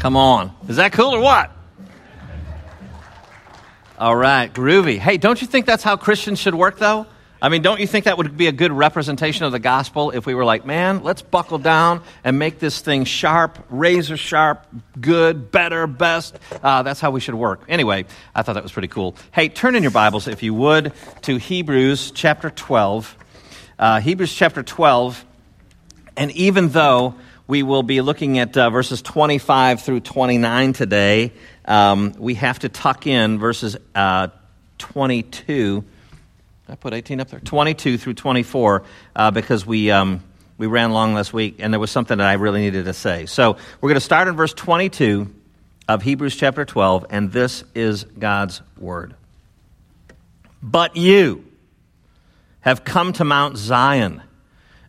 Come on. Is that cool or what? All right, groovy. Hey, don't you think that's how Christians should work, though? I mean, don't you think that would be a good representation of the gospel if we were like, man, let's buckle down and make this thing sharp, razor sharp, good, better, best? Uh, that's how we should work. Anyway, I thought that was pretty cool. Hey, turn in your Bibles, if you would, to Hebrews chapter 12. Uh, Hebrews chapter 12. And even though we will be looking at uh, verses 25 through 29 today, um, we have to tuck in verses uh, 22 I put 18 up there? 22 through 24 uh, because we, um, we ran long last week and there was something that I really needed to say. So we're going to start in verse 22 of Hebrews chapter 12, and this is God's word. But you have come to Mount Zion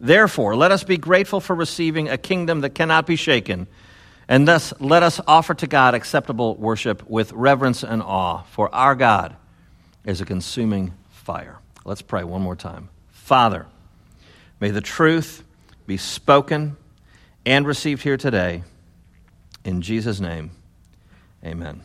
Therefore, let us be grateful for receiving a kingdom that cannot be shaken, and thus let us offer to God acceptable worship with reverence and awe, for our God is a consuming fire. Let's pray one more time. Father, May the truth be spoken and received here today. In Jesus' name, amen.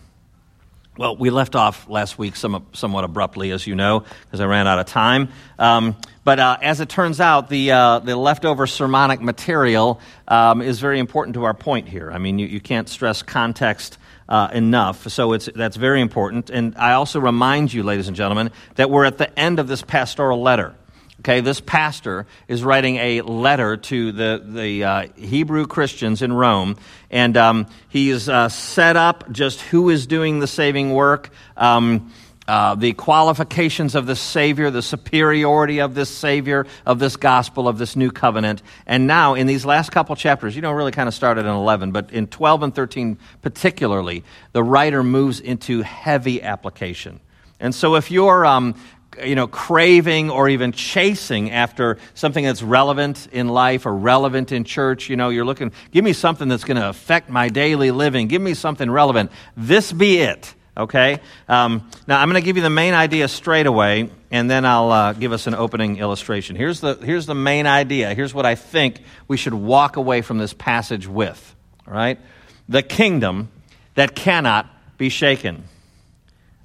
Well, we left off last week somewhat abruptly, as you know, because I ran out of time. Um, but uh, as it turns out, the, uh, the leftover sermonic material um, is very important to our point here. I mean, you, you can't stress context uh, enough, so it's, that's very important. And I also remind you, ladies and gentlemen, that we're at the end of this pastoral letter. Okay, this pastor is writing a letter to the, the uh, Hebrew Christians in Rome, and um, he's uh, set up just who is doing the saving work, um, uh, the qualifications of the Savior, the superiority of this Savior, of this gospel, of this new covenant. And now, in these last couple chapters, you know, really kind of started in 11, but in 12 and 13 particularly, the writer moves into heavy application. And so, if you're um, you know, craving or even chasing after something that's relevant in life or relevant in church. You know, you're looking, give me something that's going to affect my daily living. Give me something relevant. This be it. Okay? Um, now, I'm going to give you the main idea straight away, and then I'll uh, give us an opening illustration. Here's the, here's the main idea. Here's what I think we should walk away from this passage with. All right? The kingdom that cannot be shaken.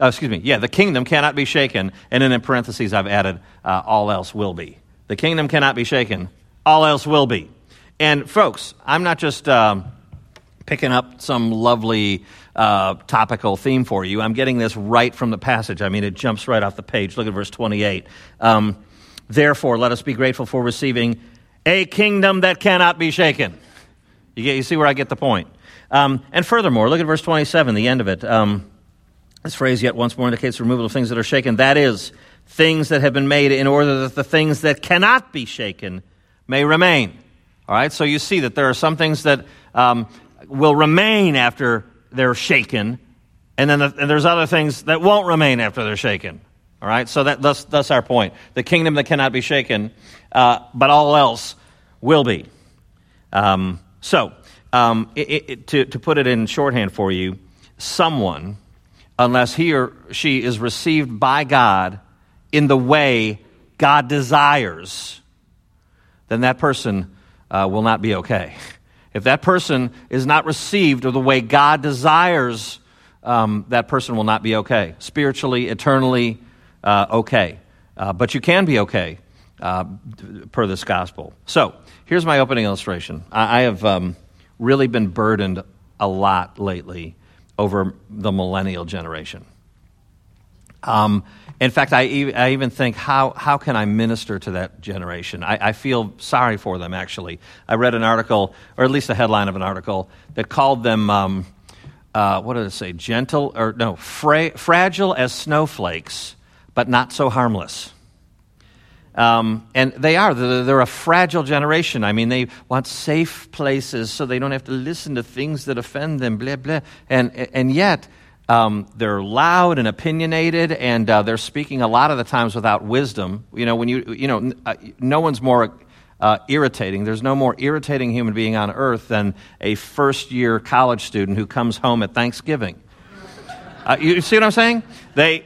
Oh, excuse me. Yeah, the kingdom cannot be shaken. And then in parentheses, I've added, uh, all else will be. The kingdom cannot be shaken. All else will be. And folks, I'm not just um, picking up some lovely uh, topical theme for you. I'm getting this right from the passage. I mean, it jumps right off the page. Look at verse 28. Um, Therefore, let us be grateful for receiving a kingdom that cannot be shaken. You, get, you see where I get the point. Um, and furthermore, look at verse 27, the end of it. Um, this phrase, yet once more, indicates removal of things that are shaken. That is, things that have been made in order that the things that cannot be shaken may remain. All right, so you see that there are some things that um, will remain after they're shaken, and then the, and there's other things that won't remain after they're shaken. All right, so that, that's, that's our point. The kingdom that cannot be shaken, uh, but all else will be. Um, so, um, it, it, to, to put it in shorthand for you, someone unless he or she is received by God in the way God desires, then that person uh, will not be okay. If that person is not received or the way God desires, um, that person will not be okay. Spiritually, eternally, uh, okay. Uh, but you can be okay uh, per this gospel. So, here's my opening illustration. I, I have um, really been burdened a lot lately over the millennial generation. Um, in fact, I, e- I, even think, how, how can I minister to that generation? I, I, feel sorry for them, actually. I read an article, or at least a headline of an article, that called them, um, uh, what did it say, gentle, or no, fra- fragile as snowflakes, but not so harmless. Um, and they are. They're, a fragile generation. I mean, they want safe places so they don't have to listen to things that offend them, blah, blah. And, and yet, um, they're loud and opinionated, and uh, they're speaking a lot of the times without wisdom. You know, when you, you know, uh, no one's more uh, irritating. There's no more irritating human being on earth than a first year college student who comes home at Thanksgiving. Uh, you see what I'm saying? They,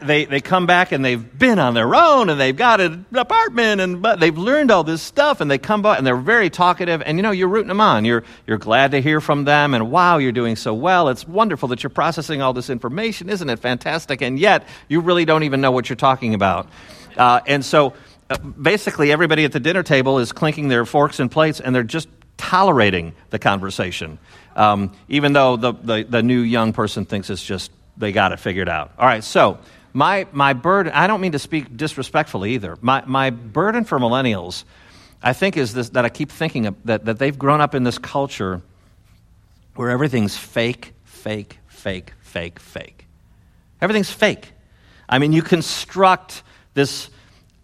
they, they, come back and they've been on their own and they've got an apartment and but they've learned all this stuff and they come back and they're very talkative and you know you're rooting them on. You're, you're glad to hear from them and wow, you're doing so well. It's wonderful that you're processing all this information. Isn't it fantastic? And yet you really don't even know what you're talking about. Uh, and so uh, basically everybody at the dinner table is clinking their forks and plates and they're just tolerating the conversation um, even though the, the, the new young person thinks it's just they got it figured out. All right, so my, my burden, I don't mean to speak disrespectfully either. My, my burden for millennials, I think, is this that I keep thinking of, that, that they've grown up in this culture where everything's fake, fake, fake, fake, fake. Everything's fake. I mean, you construct this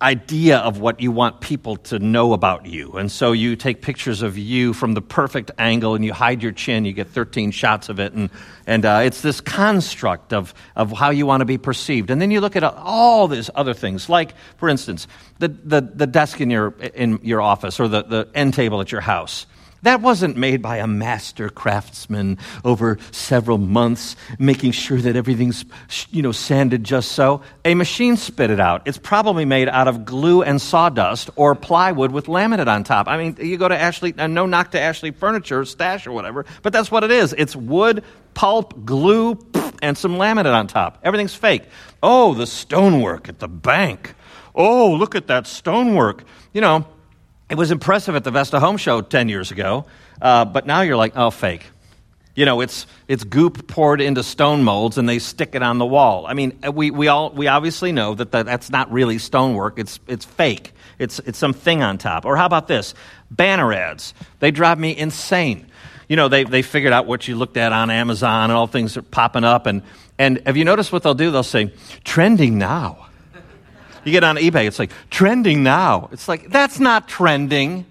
idea of what you want people to know about you. And so you take pictures of you from the perfect angle and you hide your chin. You get 13 shots of it. And, and uh, it's this construct of, of how you want to be perceived. And then you look at all these other things, like, for instance, the, the, the desk in your, in your office or the, the end table at your house. That wasn't made by a master craftsman over several months, making sure that everything's, you know, sanded just so. A machine spit it out. It's probably made out of glue and sawdust or plywood with laminate on top. I mean, you go to Ashley, uh, no knock to Ashley Furniture, Stash or whatever, but that's what it is. It's wood, pulp, glue, and some laminate on top. Everything's fake. Oh, the stonework at the bank. Oh, look at that stonework. You know, it was impressive at the Vesta Home Show 10 years ago, uh, but now you're like, oh, fake. You know, it's, it's goop poured into stone molds and they stick it on the wall. I mean, we, we, all, we obviously know that, that that's not really stonework, it's, it's fake. It's, it's some thing on top. Or how about this? Banner ads. They drive me insane. You know, they, they figured out what you looked at on Amazon and all things are popping up. And, and have you noticed what they'll do? They'll say, trending now. You get on eBay, it's like, trending now. It's like, that's not trending.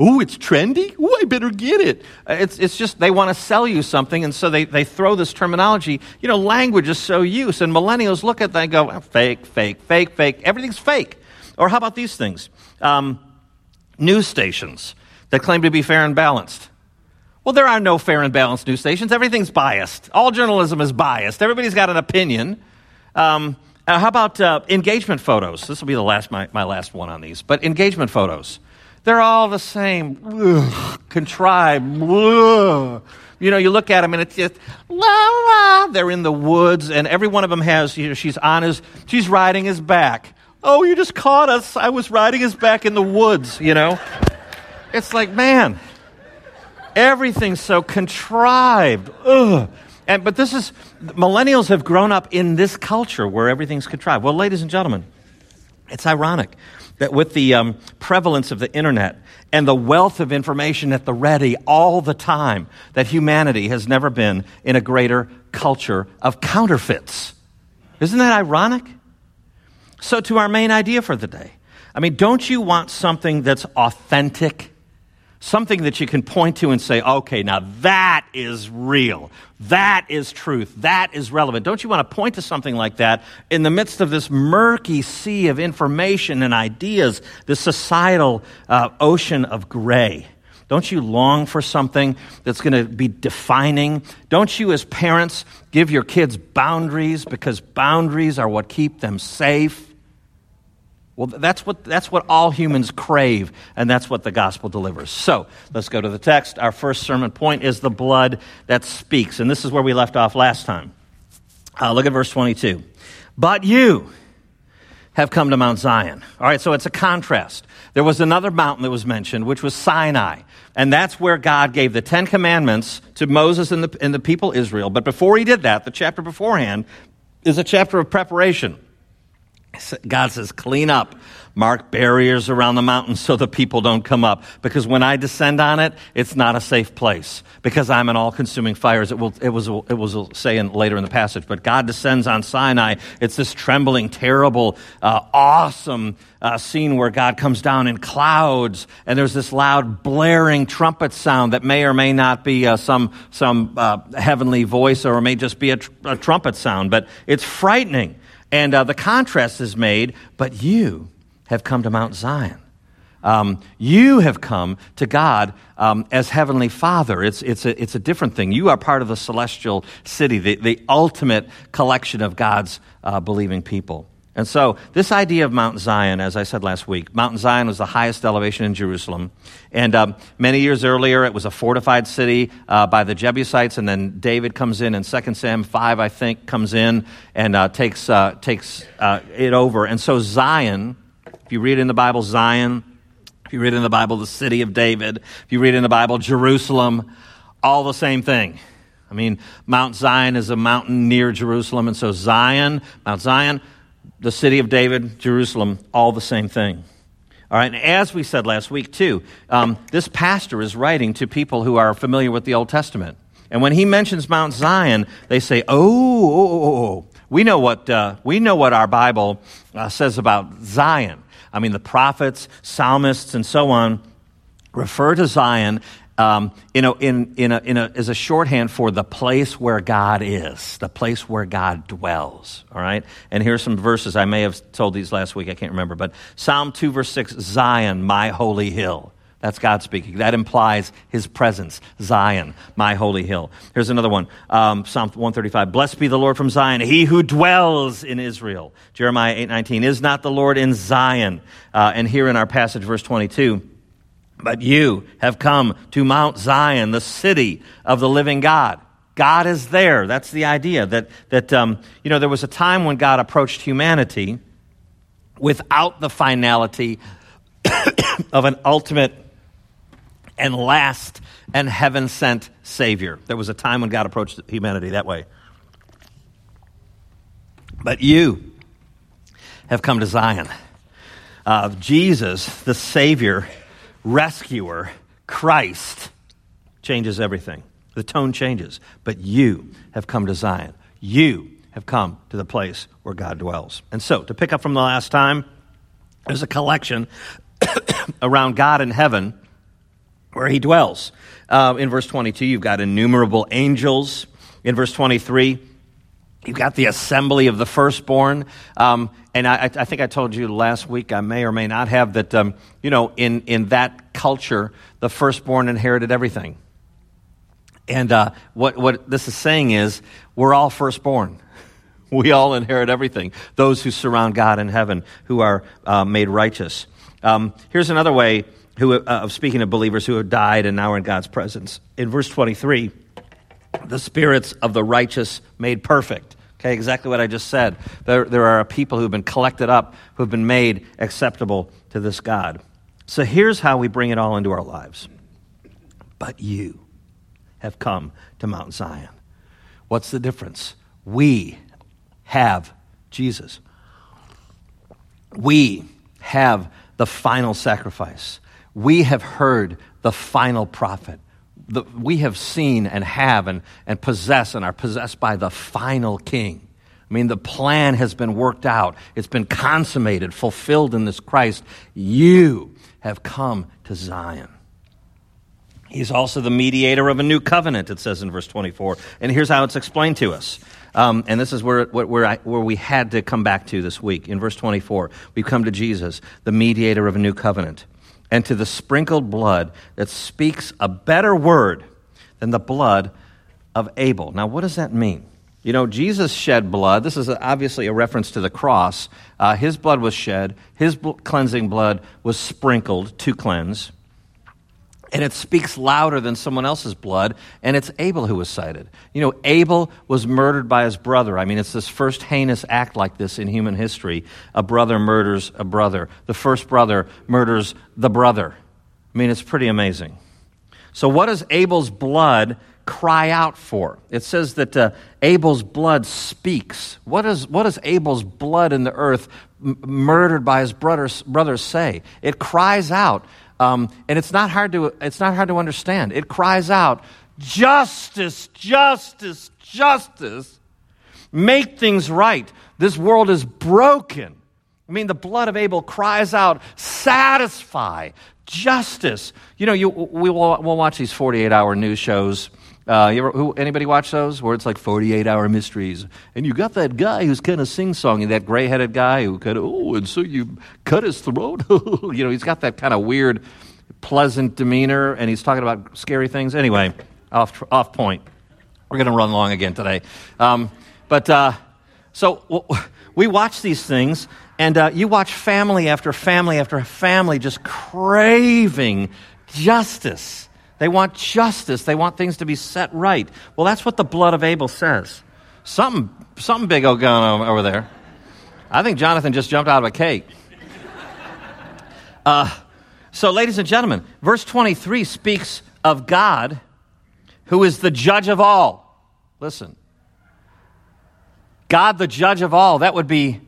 Ooh, it's trendy? Ooh, I better get it. Uh, it's, it's just they want to sell you something, and so they, they throw this terminology. You know, language is so used, and millennials look at that and go, fake, fake, fake, fake. Everything's fake. Or how about these things? Um, news stations that claim to be fair and balanced. Well, there are no fair and balanced news stations. Everything's biased. All journalism is biased. Everybody's got an opinion. Um, uh, how about uh, engagement photos? This will be the last, my, my last one on these. But engagement photos. They're all the same, ugh, contrived. Ugh. You know, you look at them and it's just la la. They're in the woods, and every one of them has. You know, she's on his. She's riding his back. Oh, you just caught us. I was riding his back in the woods. You know, it's like man, everything's so contrived. Ugh. And, but this is, millennials have grown up in this culture where everything's contrived. Well, ladies and gentlemen, it's ironic that with the um, prevalence of the internet and the wealth of information at the ready all the time, that humanity has never been in a greater culture of counterfeits. Isn't that ironic? So, to our main idea for the day. I mean, don't you want something that's authentic? Something that you can point to and say, okay, now that is real. That is truth. That is relevant. Don't you want to point to something like that in the midst of this murky sea of information and ideas, this societal uh, ocean of gray? Don't you long for something that's going to be defining? Don't you, as parents, give your kids boundaries because boundaries are what keep them safe? Well, that's what, that's what all humans crave, and that's what the gospel delivers. So, let's go to the text. Our first sermon point is the blood that speaks, and this is where we left off last time. Uh, look at verse 22. But you have come to Mount Zion. All right, so it's a contrast. There was another mountain that was mentioned, which was Sinai, and that's where God gave the Ten Commandments to Moses and the, and the people Israel. But before he did that, the chapter beforehand, is a chapter of preparation. God says, clean up, mark barriers around the mountain so the people don't come up. Because when I descend on it, it's not a safe place. Because I'm an all-consuming fire, as it will, it was, it was saying later in the passage. But God descends on Sinai. It's this trembling, terrible, uh, awesome uh, scene where God comes down in clouds, and there's this loud, blaring trumpet sound that may or may not be uh, some some uh, heavenly voice, or it may just be a, tr- a trumpet sound. But it's frightening. And uh, the contrast is made, but you have come to Mount Zion. Um, you have come to God um, as Heavenly Father. It's, it's, a, it's a different thing. You are part of the celestial city, the, the ultimate collection of God's uh, believing people. And so, this idea of Mount Zion, as I said last week, Mount Zion was the highest elevation in Jerusalem. And um, many years earlier, it was a fortified city uh, by the Jebusites. And then David comes in, and 2 Sam 5, I think, comes in and uh, takes, uh, takes uh, it over. And so, Zion, if you read in the Bible, Zion, if you read in the Bible, the city of David, if you read in the Bible, Jerusalem, all the same thing. I mean, Mount Zion is a mountain near Jerusalem. And so, Zion, Mount Zion, the city of David, Jerusalem, all the same thing. All right, and as we said last week, too, um, this pastor is writing to people who are familiar with the Old Testament. And when he mentions Mount Zion, they say, oh, oh, oh, oh. we know what, uh, we know what our Bible uh, says about Zion. I mean, the prophets, psalmists, and so on refer to Zion um, in a, in, in a, in a, as a shorthand for the place where God is, the place where God dwells. All right? And here's some verses. I may have told these last week, I can't remember. But Psalm 2, verse 6 Zion, my holy hill. That's God speaking. That implies his presence. Zion, my holy hill. Here's another one. Um, Psalm 135. Blessed be the Lord from Zion, he who dwells in Israel. Jeremiah 8, 19. Is not the Lord in Zion? Uh, and here in our passage, verse 22. But you have come to Mount Zion, the city of the living God. God is there. That's the idea. That, that um, you know, there was a time when God approached humanity without the finality of an ultimate and last and heaven sent Savior. There was a time when God approached humanity that way. But you have come to Zion. Uh, Jesus, the Savior, rescuer, Christ, changes everything. The tone changes. But you have come to Zion. You have come to the place where God dwells. And so, to pick up from the last time, there's a collection around God in heaven where he dwells. Uh, in verse 22, you've got innumerable angels. In verse 23, you've got the assembly of the firstborn. Um, and I, I, think I told you last week, I may or may not have, that, um, you know, in, in that culture, the firstborn inherited everything. And uh, what, what this is saying is, we're all firstborn. We all inherit everything. Those who surround God in heaven, who are uh, made righteous. Um, here's another way who, uh, of speaking of believers who have died and now are in God's presence. In verse 23, the spirits of the righteous made perfect. Okay, exactly what I just said. There, there are people who've been collected up, who've been made acceptable to this God. So here's how we bring it all into our lives. But you have come to Mount Zion. What's the difference? We have Jesus. We have the final sacrifice. We have heard the final prophet the, we have seen and have and, and possess and are possessed by the final king. I mean, the plan has been worked out, it's been consummated, fulfilled in this Christ. You have come to Zion. He's also the mediator of a new covenant, it says in verse 24. And here's how it's explained to us. Um, and this is where, where, I, where we had to come back to this week. In verse 24, we come to Jesus, the mediator of a new covenant and to the sprinkled blood that speaks a better word than the blood of Abel. Now, what does that mean? You know, Jesus shed blood. This is obviously a reference to the cross. Uh, his blood was shed, his cleansing blood was sprinkled to cleanse and it speaks louder than someone else's blood, and it's Abel who was cited. You know, Abel was murdered by his brother. I mean, it's this first heinous act like this in human history. A brother murders a brother. The first brother murders the brother. I mean, it's pretty amazing. So, what does Abel's blood cry out for. It says that uh, Abel's blood speaks. What, is, what does Abel's blood in the earth, m- murdered by his brothers, brothers, say? It cries out, um, and it's not, hard to, it's not hard to understand. It cries out, Justice, justice, justice. Make things right. This world is broken. I mean, the blood of Abel cries out, satisfy, justice. You know, you, we will, we'll watch these 48 hour news shows. Uh, ever, who, anybody watch those where it's like 48 hour mysteries? And you got that guy who's kind of sing songy, that gray headed guy who kind of, oh, and so you cut his throat? you know, he's got that kind of weird, pleasant demeanor, and he's talking about scary things. Anyway, off, off point. We're going to run long again today. Um, but uh, so we watch these things, and uh, you watch family after family after family just craving justice. They want justice. They want things to be set right. Well, that's what the blood of Abel says. Something, something big going on over there. I think Jonathan just jumped out of a cake. Uh, so, ladies and gentlemen, verse 23 speaks of God who is the judge of all. Listen. God, the judge of all, that would be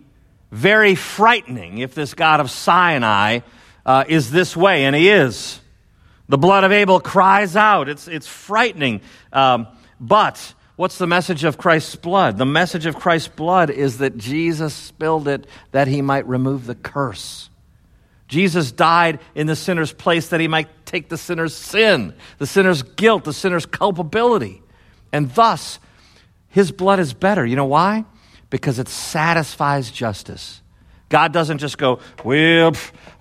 very frightening if this God of Sinai uh, is this way, and he is. The blood of Abel cries out. It's, it's frightening. Um, but what's the message of Christ's blood? The message of Christ's blood is that Jesus spilled it that he might remove the curse. Jesus died in the sinner's place that he might take the sinner's sin, the sinner's guilt, the sinner's culpability. And thus, his blood is better. You know why? Because it satisfies justice. God doesn't just go, well,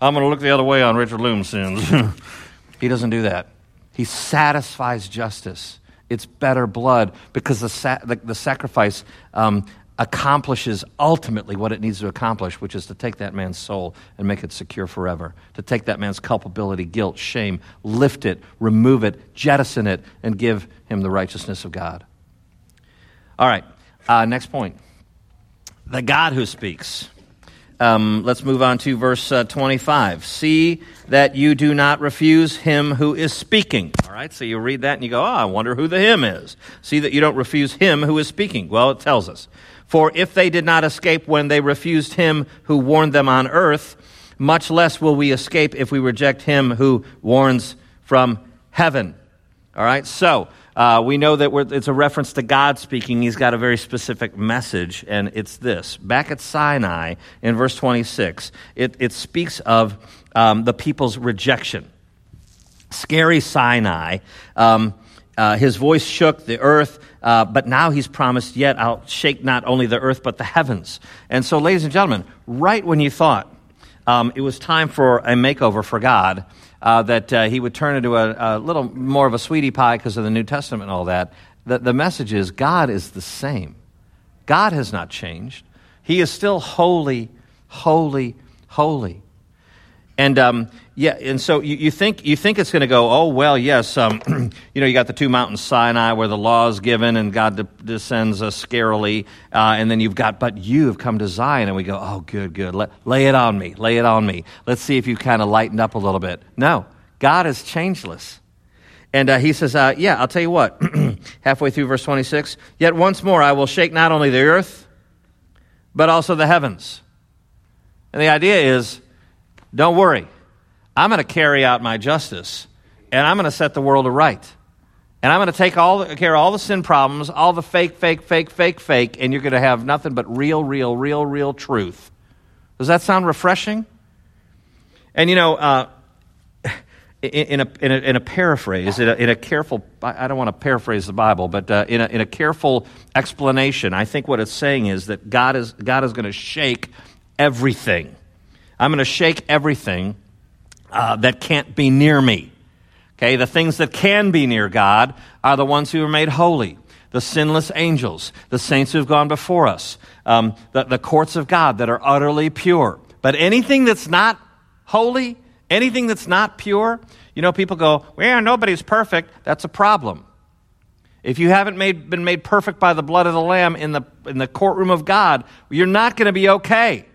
I'm going to look the other way on Richard Loom's sins. he doesn't do that. He satisfies justice. It's better blood because the, sa- the, the sacrifice um, accomplishes ultimately what it needs to accomplish, which is to take that man's soul and make it secure forever, to take that man's culpability, guilt, shame, lift it, remove it, jettison it, and give him the righteousness of God. All right, uh, next point. The God who speaks. Um, let's move on to verse uh, 25. See that you do not refuse him who is speaking. All right, so you read that and you go, oh, I wonder who the him is. See that you don't refuse him who is speaking. Well, it tells us. For if they did not escape when they refused him who warned them on earth, much less will we escape if we reject him who warns from heaven. All right, so uh, we know that it's a reference to God speaking. He's got a very specific message, and it's this. Back at Sinai, in verse 26, it, it speaks of um, the people's rejection. Scary Sinai. Um, uh, his voice shook the earth, uh, but now he's promised, Yet I'll shake not only the earth, but the heavens. And so, ladies and gentlemen, right when you thought um, it was time for a makeover for God, uh, that uh, he would turn into a, a, little more of a sweetie pie because of the New Testament and all that, the, the message is God is the same. God has not changed. He is still holy, holy, holy. And um, yeah, and so you, you, think you think it's going to go. Oh well, yes. Um, you know, you got the two mountains Sinai where the law is given and God de- descends uh, scarily, uh, and then you've got. But you have come to Zion, and we go. Oh, good, good. Let, lay it on me. Lay it on me. Let's see if you kind of lightened up a little bit. No, God is changeless. And uh, he says, uh, Yeah, I'll tell you what. halfway through verse 26, yet once more I will shake not only the earth, but also the heavens. And the idea is don't worry. I'm going to carry out my justice, and I'm going to set the world aright. And I'm going to take all the, care of all the sin problems, all the fake, fake, fake, fake, fake, and you're going to have nothing but real, real, real, real truth. Does that sound refreshing? And you know, uh, in, a, in, a, in a paraphrase, in a, in a, careful, I don't want to paraphrase the Bible, but uh, in, a, in a careful explanation, I think what it's saying is that God is, God is going to shake everything. I'm going to shake everything uh, that can't be near me. Okay, the things that can be near God are the ones who are made holy the sinless angels, the saints who have gone before us, um, the, the courts of God that are utterly pure. But anything that's not holy, anything that's not pure, you know, people go, well, nobody's perfect. That's a problem. If you haven't made, been made perfect by the blood of the Lamb in the, in the courtroom of God, you're not going to be okay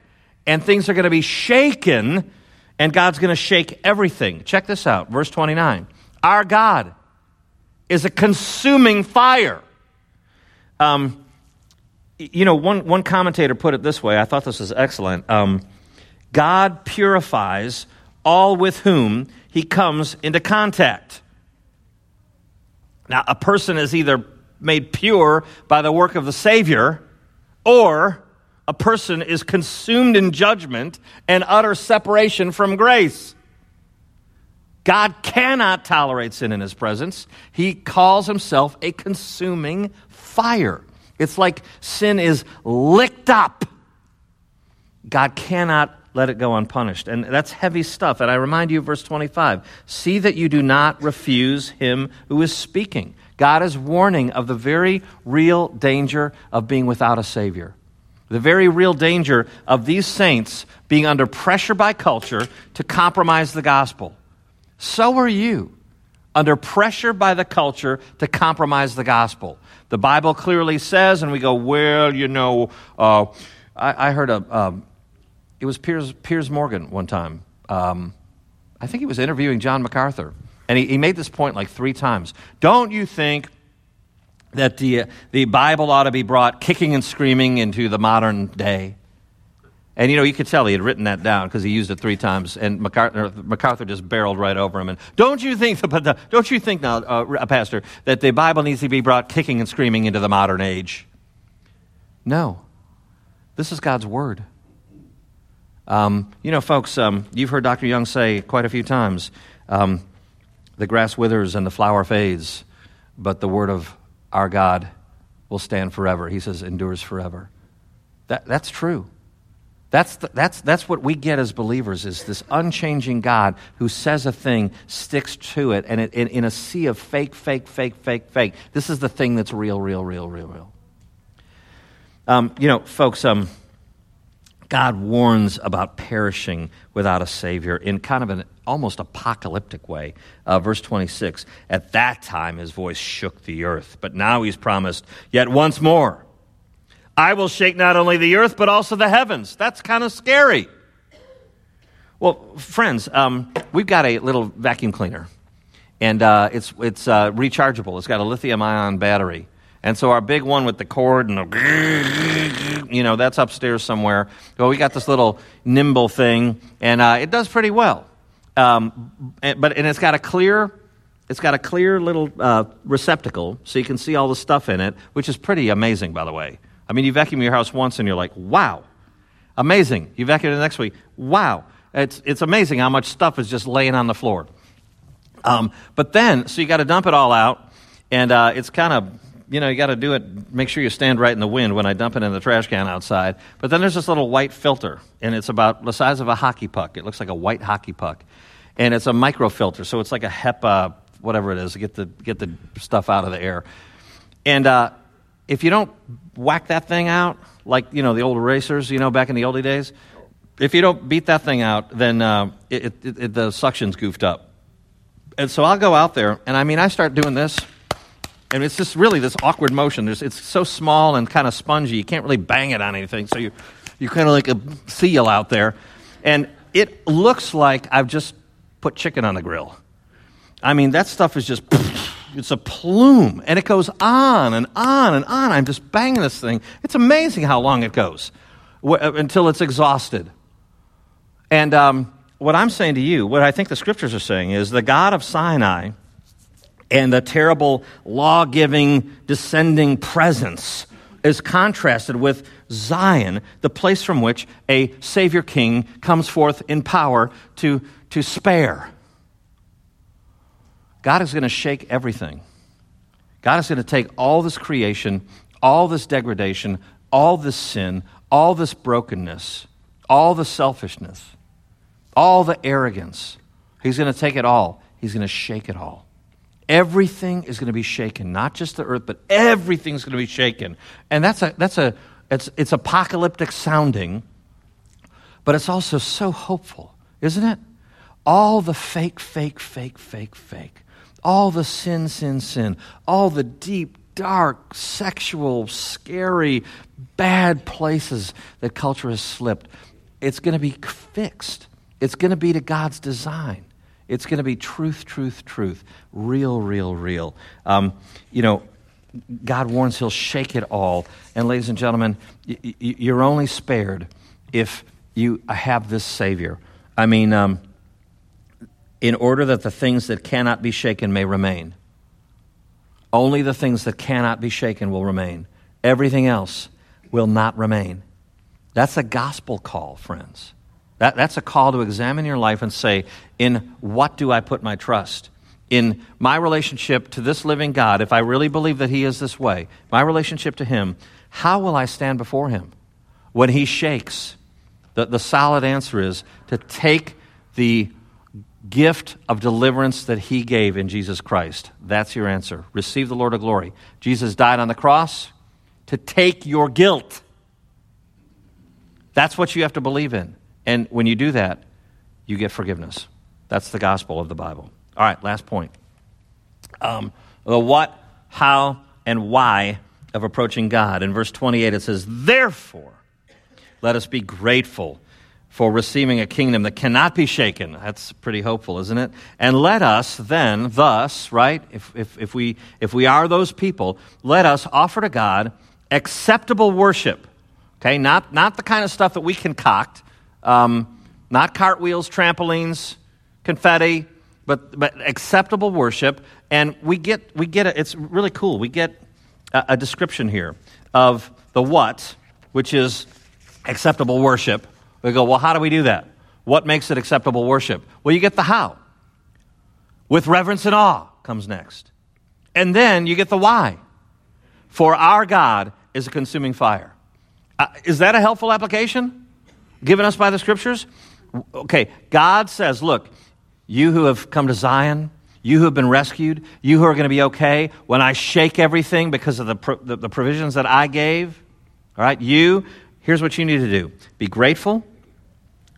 and things are going to be shaken, and God's going to shake everything. Check this out, verse 29. Our God is a consuming fire. Um, you know, one, one commentator put it this way. I thought this was excellent. Um, God purifies all with whom he comes into contact. Now, a person is either made pure by the work of the Savior, or a person is consumed in judgment and utter separation from grace. God cannot tolerate sin in his presence. He calls himself a consuming fire. It's like sin is licked up. God cannot let it go unpunished. And that's heavy stuff. And I remind you of verse 25 see that you do not refuse him who is speaking. God is warning of the very real danger of being without a Savior. The very real danger of these saints being under pressure by culture to compromise the gospel. So are you under pressure by the culture to compromise the gospel. The Bible clearly says, and we go, well, you know, uh, I, I, heard a, um, it was Piers, Piers Morgan one time. Um, I think he was interviewing John MacArthur. And he, he made this point like three times. Don't you think that the, the Bible ought to be brought kicking and screaming into the modern day? And you know, you could tell he had written that down because he used it three times, and MacArthur, MacArthur just barreled right over him. And don't you think, don't you think now, uh, Pastor, that the Bible needs to be brought kicking and screaming into the modern age? No, this is God's word. Um, you know, folks, um, you've heard Dr. Young say quite a few times, um, the grass withers and the flower fades, but the word of our God will stand forever. He says, endures forever. That, that's true. That's, the, that's, that's what we get as believers is this unchanging God who says a thing, sticks to it, and it, in, in a sea of fake, fake, fake, fake, fake, this is the thing that's real, real, real, real, real. Um, you know, folks, um, God warns about perishing without a Savior in kind of an almost apocalyptic way. Uh, verse 26 At that time his voice shook the earth, but now he's promised, Yet once more, I will shake not only the earth, but also the heavens. That's kind of scary. Well, friends, um, we've got a little vacuum cleaner, and uh, it's, it's uh, rechargeable. It's got a lithium ion battery. And so our big one with the cord and the, you know, that's upstairs somewhere. Well, we got this little nimble thing, and uh, it does pretty well. Um, and, but and it's got a clear, it's got a clear little uh, receptacle, so you can see all the stuff in it, which is pretty amazing, by the way. I mean, you vacuum your house once, and you're like, wow, amazing. You vacuum it the next week, wow. It's it's amazing how much stuff is just laying on the floor. Um, but then, so you got to dump it all out, and uh, it's kind of you know, you got to do it, make sure you stand right in the wind when I dump it in the trash can outside. But then there's this little white filter, and it's about the size of a hockey puck. It looks like a white hockey puck. And it's a microfilter, so it's like a HEPA, whatever it is, to get the, get the stuff out of the air. And uh, if you don't whack that thing out, like, you know, the old racers, you know, back in the oldie days, if you don't beat that thing out, then uh, it, it, it, the suction's goofed up. And so I'll go out there, and I mean, I start doing this and it's just really this awkward motion. There's, it's so small and kind of spongy, you can't really bang it on anything. So you, you're kind of like a seal out there. And it looks like I've just put chicken on the grill. I mean, that stuff is just, it's a plume. And it goes on and on and on. I'm just banging this thing. It's amazing how long it goes uh, until it's exhausted. And um, what I'm saying to you, what I think the scriptures are saying is the God of Sinai and the terrible law giving, descending presence is contrasted with Zion, the place from which a Savior King comes forth in power to, to spare. God is going to shake everything. God is going to take all this creation, all this degradation, all this sin, all this brokenness, all the selfishness, all the arrogance. He's going to take it all. He's going to shake it all. Everything is going to be shaken, not just the earth, but everything's going to be shaken. And that's a, that's a, it's, it's apocalyptic sounding, but it's also so hopeful, isn't it? All the fake, fake, fake, fake, fake, all the sin, sin, sin, all the deep, dark, sexual, scary, bad places that culture has slipped, it's going to be fixed. It's going to be to God's design. It's going to be truth, truth, truth. Real, real, real. Um, you know, God warns he'll shake it all. And, ladies and gentlemen, you're only spared if you have this Savior. I mean, um, in order that the things that cannot be shaken may remain. Only the things that cannot be shaken will remain. Everything else will not remain. That's a gospel call, friends. That, that's a call to examine your life and say, in what do I put my trust? In my relationship to this living God, if I really believe that He is this way, my relationship to Him, how will I stand before Him? When He shakes, the, the solid answer is to take the gift of deliverance that He gave in Jesus Christ. That's your answer. Receive the Lord of glory. Jesus died on the cross to take your guilt. That's what you have to believe in. And when you do that, you get forgiveness. That's the gospel of the Bible. All right, last point. Um, the what, how, and why of approaching God. In verse 28, it says, Therefore, let us be grateful for receiving a kingdom that cannot be shaken. That's pretty hopeful, isn't it? And let us then, thus, right, if, if, if, we, if we are those people, let us offer to God acceptable worship. Okay, not, not the kind of stuff that we concoct, um, not cartwheels, trampolines, confetti, but, but acceptable worship. And we get, we get a, it's really cool. We get a, a description here of the what, which is acceptable worship. We go, well, how do we do that? What makes it acceptable worship? Well, you get the how. With reverence and awe comes next. And then you get the why. For our God is a consuming fire. Uh, is that a helpful application? Given us by the scriptures? Okay, God says, look, you who have come to Zion, you who have been rescued, you who are going to be okay when I shake everything because of the, pro- the, the provisions that I gave, all right, you, here's what you need to do be grateful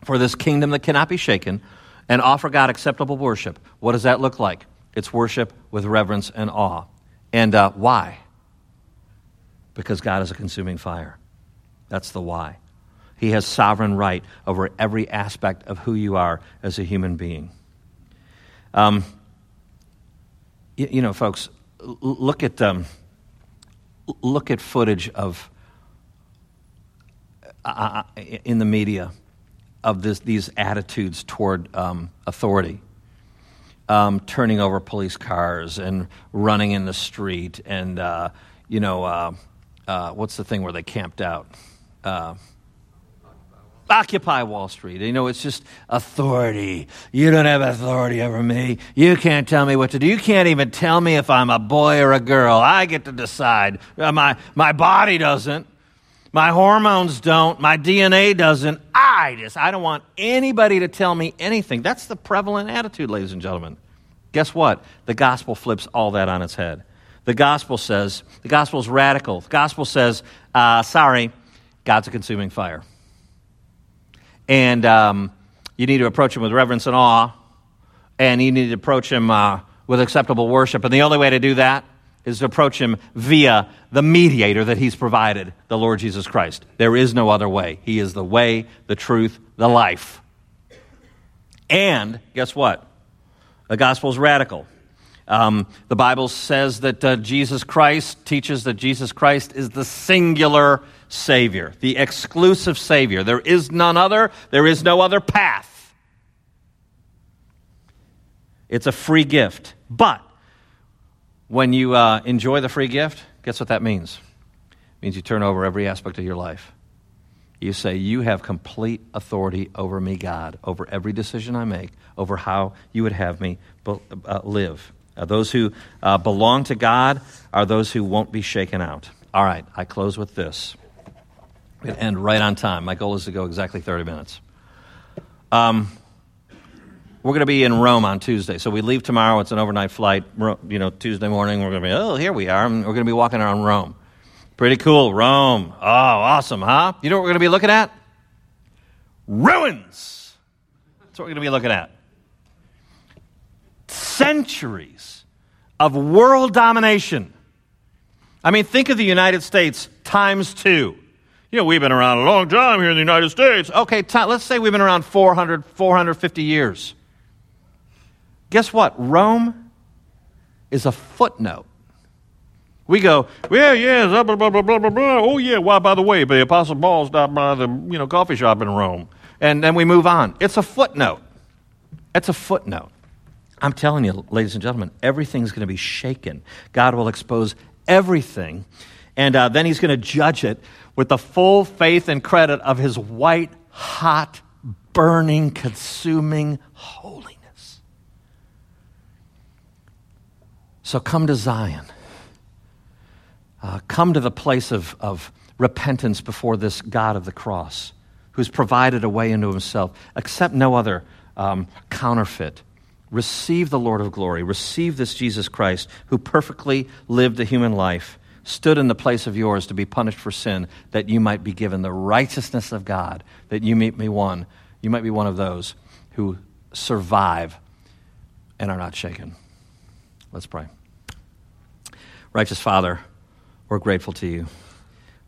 for this kingdom that cannot be shaken and offer God acceptable worship. What does that look like? It's worship with reverence and awe. And uh, why? Because God is a consuming fire. That's the why. He has sovereign right over every aspect of who you are as a human being. Um, you, you, know, folks, look at, um, look at footage of uh, uh, in the media of this, these attitudes toward um, authority. Um, turning over police cars and running in the street, and uh, you know, uh, uh, what's the thing where they camped out? Occupy Wall Street. You know, it's just authority. You don't have authority over me. You can't tell me what to do. You can't even tell me if I'm a boy or a girl. I get to decide. Uh, my, my body doesn't. My hormones don't. My DNA doesn't. I just, I don't want anybody to tell me anything. That's the prevalent attitude, ladies and gentlemen. Guess what? The gospel flips all that on its head. The gospel says, the gospel is radical. The gospel says, uh, sorry, God's a consuming fire. And um, you need to approach him with reverence and awe. And you need to approach him uh, with acceptable worship. And the only way to do that is to approach him via the mediator that he's provided, the Lord Jesus Christ. There is no other way. He is the way, the truth, the life. And guess what? The gospel is radical. Um, the Bible says that uh, Jesus Christ teaches that Jesus Christ is the singular Savior, the exclusive Savior. There is none other, there is no other path. It's a free gift. But when you uh, enjoy the free gift, guess what that means? It means you turn over every aspect of your life. You say, You have complete authority over me, God, over every decision I make, over how you would have me uh, live. Uh, those who uh, belong to God are those who won't be shaken out. All right, I close with this and end right on time. My goal is to go exactly 30 minutes. Um, we're going to be in Rome on Tuesday. So we leave tomorrow. It's an overnight flight. You know, Tuesday morning, we're going to be, oh, here we are. And we're going to be walking around Rome. Pretty cool. Rome. Oh, awesome, huh? You know what we're going to be looking at? Ruins. That's what we're going to be looking at. Centuries of world domination. I mean, think of the United States times two you know, we've been around a long time here in the United States. Okay, t- let's say we've been around 400, 450 years. Guess what? Rome is a footnote. We go, yeah, yeah, blah, blah, blah, blah, blah, blah. Oh, yeah, why, by the way, the Apostle Paul stopped by the you know, coffee shop in Rome. And then we move on. It's a footnote. It's a footnote. I'm telling you, ladies and gentlemen, everything's going to be shaken. God will expose everything, and uh, then He's going to judge it with the full faith and credit of His white, hot, burning, consuming holiness. So come to Zion. Uh, come to the place of, of repentance before this God of the cross, who's provided a way into himself. Accept no other um, counterfeit. Receive the Lord of glory. Receive this Jesus Christ, who perfectly lived a human life, stood in the place of yours to be punished for sin, that you might be given the righteousness of God, that you might be one. You might be one of those who survive and are not shaken. Let's pray. Righteous Father, we're grateful to you.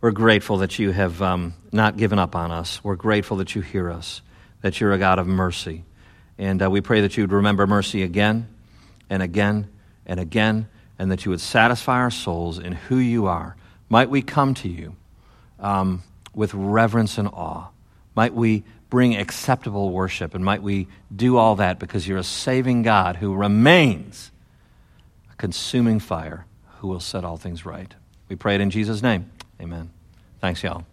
We're grateful that you have um, not given up on us. We're grateful that you hear us, that you're a God of mercy. And uh, we pray that you would remember mercy again and again and again, and that you would satisfy our souls in who you are. Might we come to you um, with reverence and awe. Might we bring acceptable worship, and might we do all that because you're a saving God who remains a consuming fire who will set all things right. We pray it in Jesus' name. Amen. Thanks, y'all.